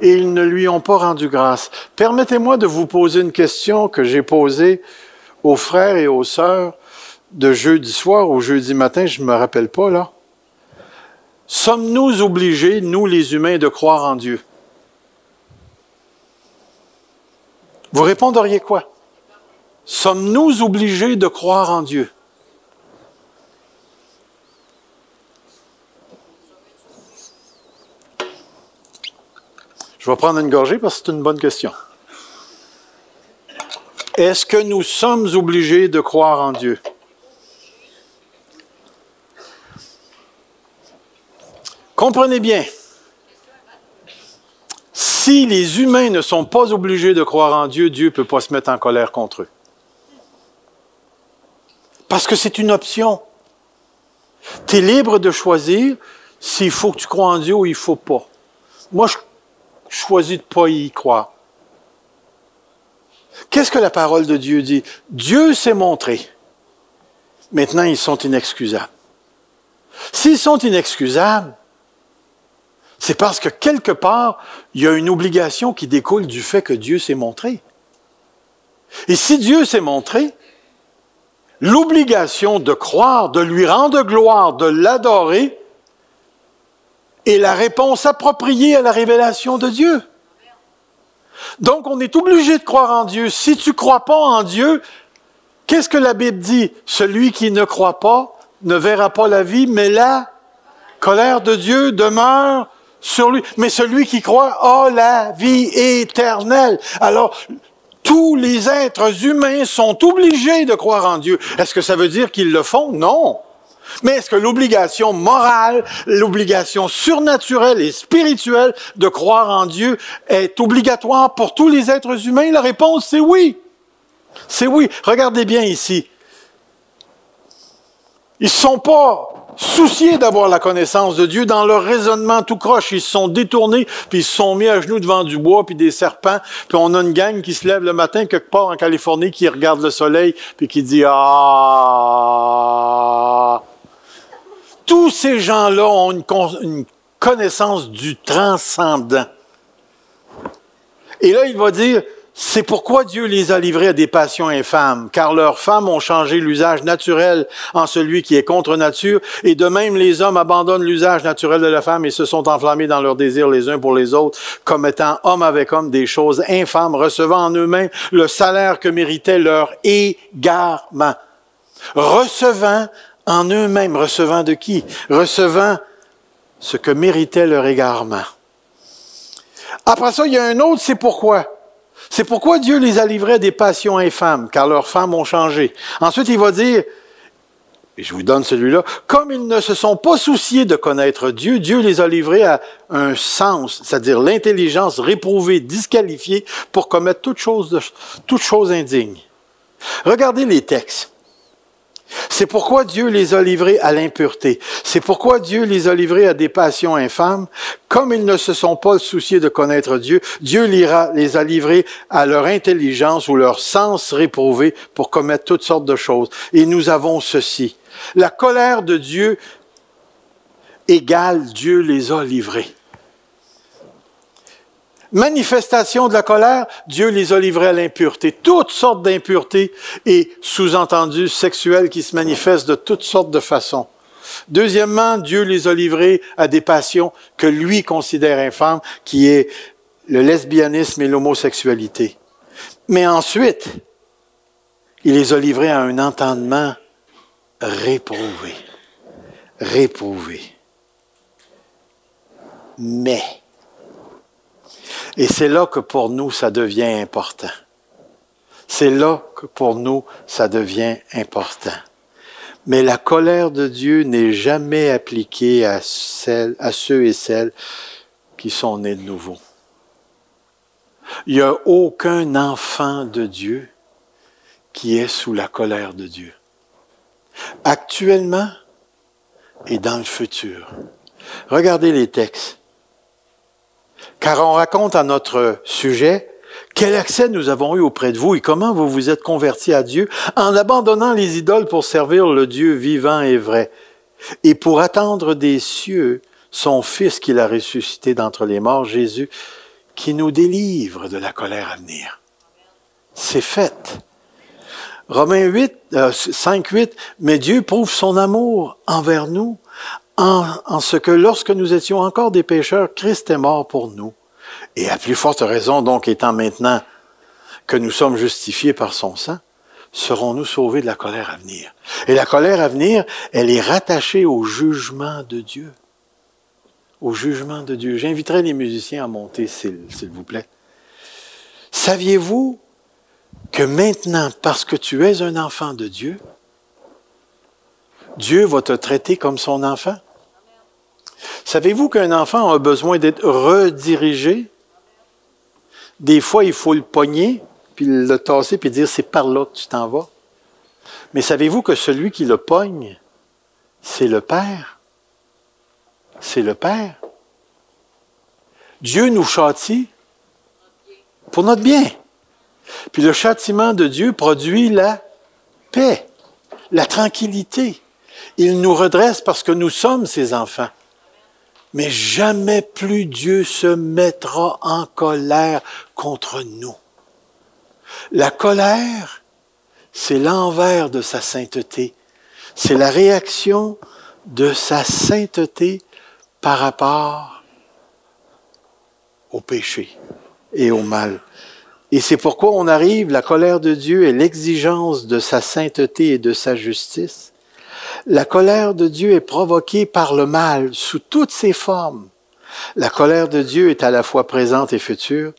et ils ne lui ont pas rendu grâce. Permettez-moi de vous poser une question que j'ai posée aux frères et aux sœurs de jeudi soir ou jeudi matin, je ne me rappelle pas là. Sommes-nous obligés, nous les humains, de croire en Dieu? Vous répondriez quoi? Sommes-nous obligés de croire en Dieu? Je vais prendre une gorgée parce que c'est une bonne question. Est-ce que nous sommes obligés de croire en Dieu? Comprenez bien, si les humains ne sont pas obligés de croire en Dieu, Dieu ne peut pas se mettre en colère contre eux. Parce que c'est une option. Tu es libre de choisir s'il faut que tu crois en Dieu ou il ne faut pas. Moi, je choisis de ne pas y croire. Qu'est-ce que la parole de Dieu dit? Dieu s'est montré. Maintenant, ils sont inexcusables. S'ils sont inexcusables, c'est parce que quelque part, il y a une obligation qui découle du fait que Dieu s'est montré. Et si Dieu s'est montré, l'obligation de croire, de lui rendre gloire, de l'adorer, est la réponse appropriée à la révélation de Dieu. Donc, on est obligé de croire en Dieu. Si tu ne crois pas en Dieu, qu'est-ce que la Bible dit? Celui qui ne croit pas ne verra pas la vie, mais la colère de Dieu demeure sur lui. Mais celui qui croit a la vie éternelle. Alors, Tous les êtres humains sont obligés de croire en Dieu. Est-ce que ça veut dire qu'ils le font? Non. Mais est-ce que l'obligation morale, l'obligation surnaturelle et spirituelle de croire en Dieu est obligatoire pour tous les êtres humains? La réponse, c'est oui. C'est oui. Regardez bien ici. Ils ne sont pas souciés d'avoir la connaissance de Dieu dans leur raisonnement tout croche. Ils se sont détournés, puis ils se sont mis à genoux devant du bois, puis des serpents. Puis on a une gang qui se lève le matin quelque part en Californie, qui regarde le soleil, puis qui dit « Ah! » Tous ces gens-là ont une, une connaissance du transcendant. Et là, il va dire, c'est pourquoi Dieu les a livrés à des passions infâmes, car leurs femmes ont changé l'usage naturel en celui qui est contre nature, et de même les hommes abandonnent l'usage naturel de la femme et se sont enflammés dans leurs désirs les uns pour les autres, commettant homme avec homme des choses infâmes, recevant en eux-mêmes le salaire que méritait leur égarement. Recevant en eux-mêmes, recevant de qui? Recevant ce que méritait leur égarement. Après ça, il y a un autre, c'est pourquoi. C'est pourquoi Dieu les a livrés à des passions infâmes, car leurs femmes ont changé. Ensuite, il va dire, et je vous donne celui-là, comme ils ne se sont pas souciés de connaître Dieu, Dieu les a livrés à un sens, c'est-à-dire l'intelligence réprouvée, disqualifiée pour commettre toute chose indigne. Regardez les textes. C'est pourquoi Dieu les a livrés à l'impureté. C'est pourquoi Dieu les a livrés à des passions infâmes. Comme ils ne se sont pas souciés de connaître Dieu, Dieu les a livrés à leur intelligence ou leur sens réprouvé pour commettre toutes sortes de choses. Et nous avons ceci. La colère de Dieu égale Dieu les a livrés manifestation de la colère, Dieu les a livrés à l'impureté. Toutes sortes d'impuretés et sous-entendu sexuelles qui se manifestent de toutes sortes de façons. Deuxièmement, Dieu les a livrés à des passions que lui considère infâmes, qui est le lesbianisme et l'homosexualité. Mais ensuite, il les a livrés à un entendement réprouvé. Réprouvé. Mais, et c'est là que pour nous, ça devient important. C'est là que pour nous, ça devient important. Mais la colère de Dieu n'est jamais appliquée à, à ceux et celles qui sont nés de nouveau. Il n'y a aucun enfant de Dieu qui est sous la colère de Dieu. Actuellement et dans le futur. Regardez les textes car on raconte à notre sujet quel accès nous avons eu auprès de vous et comment vous vous êtes convertis à Dieu en abandonnant les idoles pour servir le Dieu vivant et vrai et pour attendre des cieux son Fils qu'il a ressuscité d'entre les morts, Jésus, qui nous délivre de la colère à venir. C'est fait. Romains 8, 5, 8, mais Dieu prouve son amour envers nous en, ce que lorsque nous étions encore des pécheurs, Christ est mort pour nous. Et à plus forte raison, donc, étant maintenant que nous sommes justifiés par son sang, serons-nous sauvés de la colère à venir? Et la colère à venir, elle est rattachée au jugement de Dieu. Au jugement de Dieu. J'inviterai les musiciens à monter, s'il vous plaît. Saviez-vous que maintenant, parce que tu es un enfant de Dieu, Dieu va te traiter comme son enfant? Savez-vous qu'un enfant a besoin d'être redirigé? Des fois, il faut le pogner, puis le tasser, puis dire c'est par là que tu t'en vas. Mais savez-vous que celui qui le pogne, c'est le Père? C'est le Père. Dieu nous châtie pour notre bien. Puis le châtiment de Dieu produit la paix, la tranquillité. Il nous redresse parce que nous sommes ses enfants. Mais jamais plus Dieu se mettra en colère contre nous. La colère, c'est l'envers de sa sainteté. C'est la réaction de sa sainteté par rapport au péché et au mal. Et c'est pourquoi on arrive, la colère de Dieu et l'exigence de sa sainteté et de sa justice la colère de Dieu est provoquée par le mal sous toutes ses formes. La colère de Dieu est à la fois présente et future,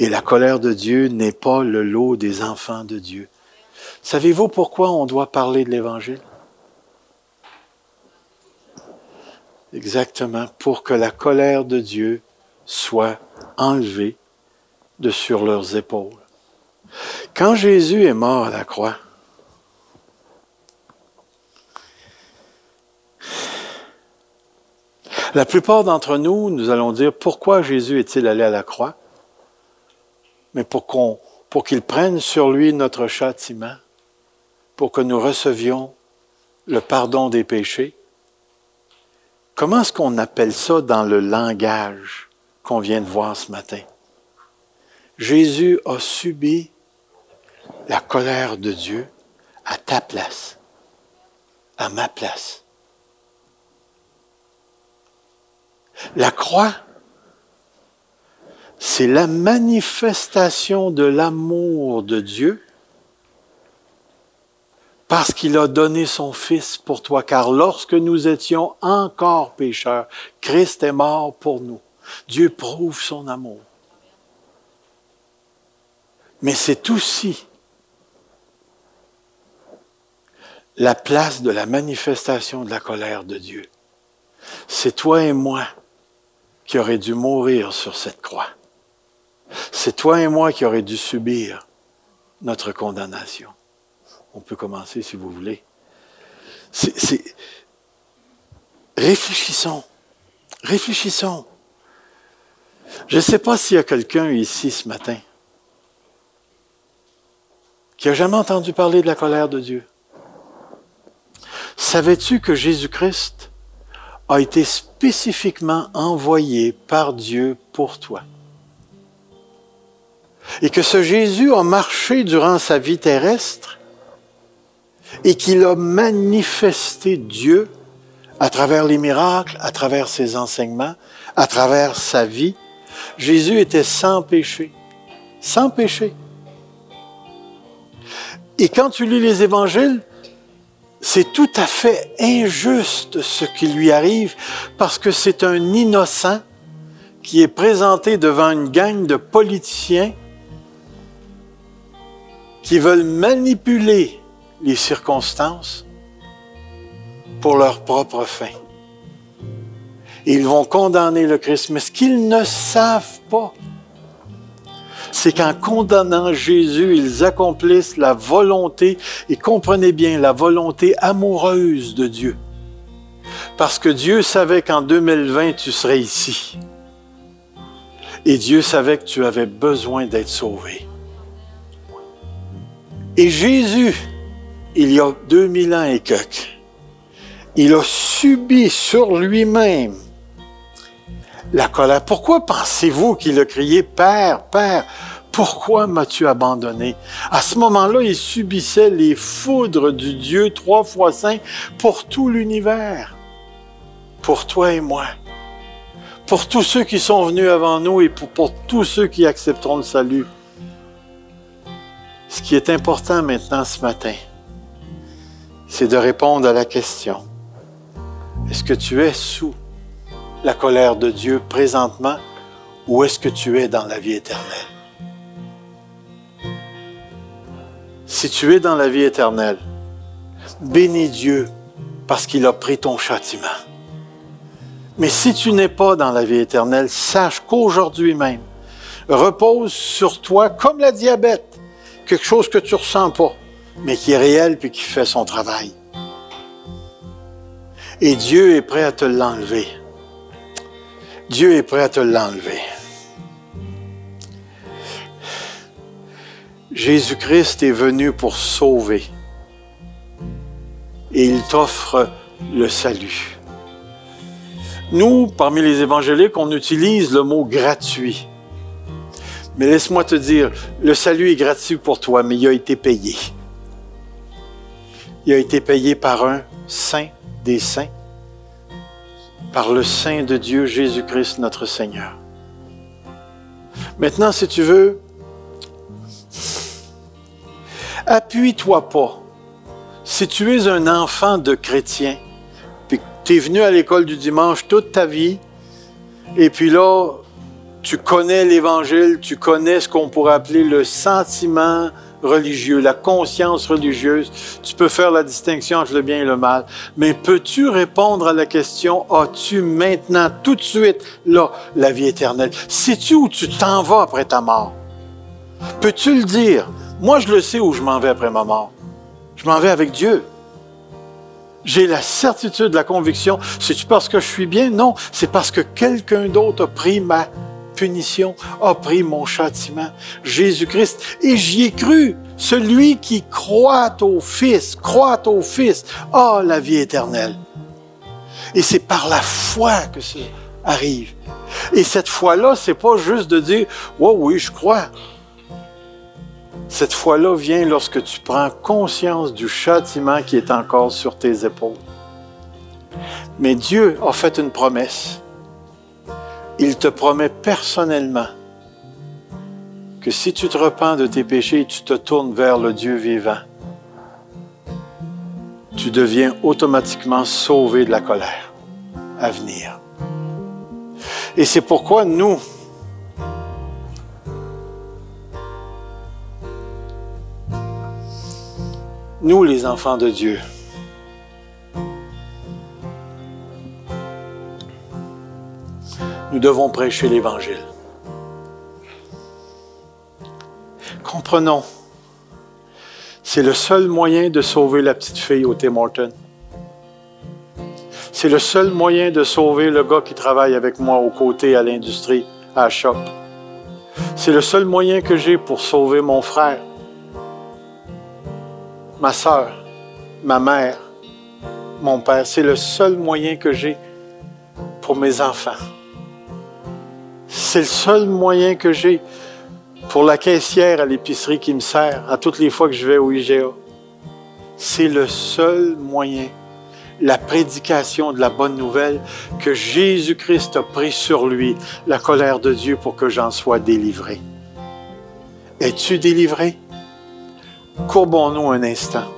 Et la colère de Dieu n'est pas le lot des enfants de Dieu. Savez-vous pourquoi on doit parler de l'Évangile? Exactement, pour que la colère de Dieu soit enlevée de sur leurs épaules. Quand Jésus est mort à la croix, la plupart d'entre nous, nous allons dire pourquoi Jésus est-il allé à la croix? Mais pour qu'il prenne sur lui notre châtiment, pour que nous recevions le pardon des péchés. Comment est-ce qu'on appelle ça dans le langage qu'on vient de voir ce matin? Jésus a subi la colère de Dieu à ta place, à ma place. La croix, c'est la manifestation de l'amour de Dieu parce qu'il a donné son Fils pour toi, car lorsque nous étions encore pécheurs, Christ est mort pour nous. Dieu prouve son amour. Mais c'est aussi la place de la manifestation de la colère de Dieu. C'est toi et moi qui aurions dû mourir sur cette croix. C'est toi et moi qui aurions dû subir notre condamnation. On peut commencer si vous voulez. Réfléchissons. Réfléchissons. Je ne sais pas s'il y a quelqu'un ici ce matin qui a jamais entendu parler de la colère de Dieu. Savais-tu que Jésus-Christ a été spécifiquement envoyé par Dieu pour toi? Et que ce Jésus a marché durant sa vie terrestre et qu'il a manifesté Dieu à travers les miracles, à travers ses enseignements, à travers sa vie. Jésus était sans péché, sans péché. Et quand tu lis les évangiles, c'est tout à fait injuste ce qui lui arrive parce que c'est un innocent qui est présenté devant une gang de politiciens qui veulent manipuler les circonstances pour leur propre fin. Ils vont condamner le Christ, mais ce qu'ils ne savent pas, c'est qu'en condamnant Jésus, ils accomplissent la volonté, et comprenez bien, la volonté amoureuse de Dieu. Parce que Dieu savait qu'en 2020, tu serais ici. Et Dieu savait que tu avais besoin d'être sauvé. Et Jésus, il y a 2000 ans et quelques, il a subi sur lui-même la colère. Pourquoi pensez-vous qu'il a crié Père, Père, pourquoi m'as-tu abandonné? À ce moment-là, il subissait les foudres du Dieu trois fois saint pour tout l'univers, pour toi et moi, pour tous ceux qui sont venus avant nous et pour, tous ceux qui accepteront le salut. Ce qui est important maintenant ce matin, c'est de répondre à la question, est-ce que tu es sous la colère de Dieu présentement ou est-ce que tu es dans la vie éternelle? Si tu es dans la vie éternelle, bénis Dieu parce qu'il a pris ton châtiment. Mais si tu n'es pas dans la vie éternelle, sache qu'aujourd'hui même, repose sur toi comme la diabète quelque chose que tu ressens pas, mais qui est réel puis qui fait son travail. Et Dieu est prêt à te l'enlever. Dieu est prêt à te l'enlever. Jésus-Christ est venu pour sauver. Et il t'offre le salut. Nous, parmi les évangéliques, on utilise le mot gratuit. Mais laisse-moi te dire, le salut est gratuit pour toi, mais il a été payé. Il a été payé par un saint des saints, par le Saint de Dieu Jésus-Christ notre Seigneur. Maintenant, si tu veux, appuie-toi pas. Si tu es un enfant de chrétien, puis tu es venu à l'école du dimanche toute ta vie, et puis là, tu connais l'Évangile, tu connais ce qu'on pourrait appeler le sentiment religieux, la conscience religieuse. Tu peux faire la distinction entre le bien et le mal. Mais peux-tu répondre à la question, as-tu maintenant, tout de suite, là, la vie éternelle? Sais-tu où tu t'en vas après ta mort? Peux-tu le dire? Moi, je le sais où je m'en vais après ma mort. Je m'en vais avec Dieu. J'ai la certitude, la conviction. C'est-tu parce que je suis bien? Non, c'est parce que quelqu'un d'autre a pris ma punition, a pris mon châtiment. Jésus-Christ. Et j'y ai cru. Celui qui croit au Fils, croit au Fils, a la vie éternelle. Et c'est par la foi que ça arrive. Et cette foi-là, c'est pas juste de dire, oh oui, je crois. Cette foi-là vient lorsque tu prends conscience du châtiment qui est encore sur tes épaules. Mais Dieu a fait une promesse il te promet personnellement que si tu te repens de tes péchés et tu te tournes vers le Dieu vivant, tu deviens automatiquement sauvé de la colère à venir. Et c'est pourquoi nous, nous les enfants de Dieu, Nous devons prêcher l'Évangile. Comprenons, c'est le seul moyen de sauver la petite fille au Tim. C'est le seul moyen de sauver le gars qui travaille avec moi aux côtés à l'industrie, à Shop. C'est le seul moyen que j'ai pour sauver mon frère, ma soeur, ma mère, mon père. C'est le seul moyen que j'ai pour mes enfants. C'est le seul moyen que j'ai pour la caissière à l'épicerie qui me sert à toutes les fois que je vais au IGA. C'est le seul moyen, la prédication de la bonne nouvelle que Jésus-Christ a pris sur lui, la colère de Dieu pour que j'en sois délivré. Es-tu délivré? Courbons-nous un instant.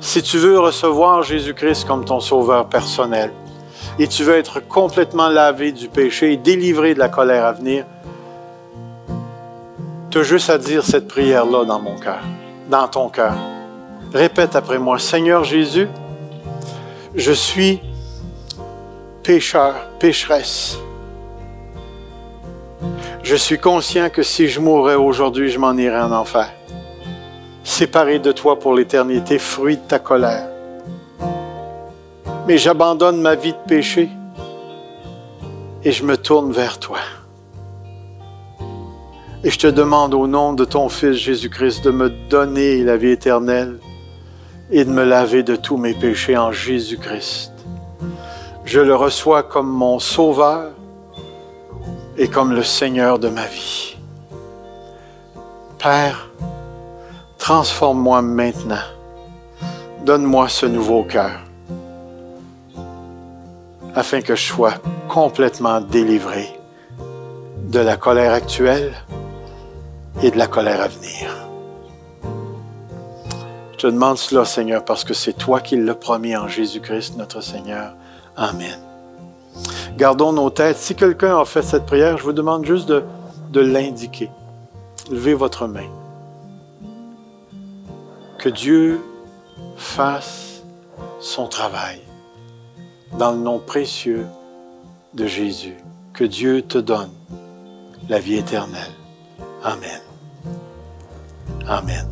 Si tu veux recevoir Jésus-Christ comme ton sauveur personnel, et tu veux être complètement lavé du péché et délivré de la colère à venir, tu as juste à dire cette prière-là dans mon cœur, dans ton cœur. Répète après moi, Seigneur Jésus, je suis pécheur, pécheresse. Je suis conscient que si je mourais aujourd'hui, je m'en irais en enfer. Séparé de toi pour l'éternité, fruit de ta colère mais j'abandonne ma vie de péché et je me tourne vers toi. Et je te demande au nom de ton Fils Jésus-Christ de me donner la vie éternelle et de me laver de tous mes péchés en Jésus-Christ. Je le reçois comme mon Sauveur et comme le Seigneur de ma vie. Père, transforme-moi maintenant. Donne-moi ce nouveau cœur afin que je sois complètement délivré de la colère actuelle et de la colère à venir. Je te demande cela, Seigneur, parce que c'est toi qui l'as promis en Jésus-Christ, notre Seigneur. Amen. Gardons nos têtes. Si quelqu'un a fait cette prière, je vous demande juste de, l'indiquer. Levez votre main. Que Dieu fasse son travail dans le nom précieux de Jésus. Que Dieu te donne la vie éternelle. Amen. Amen.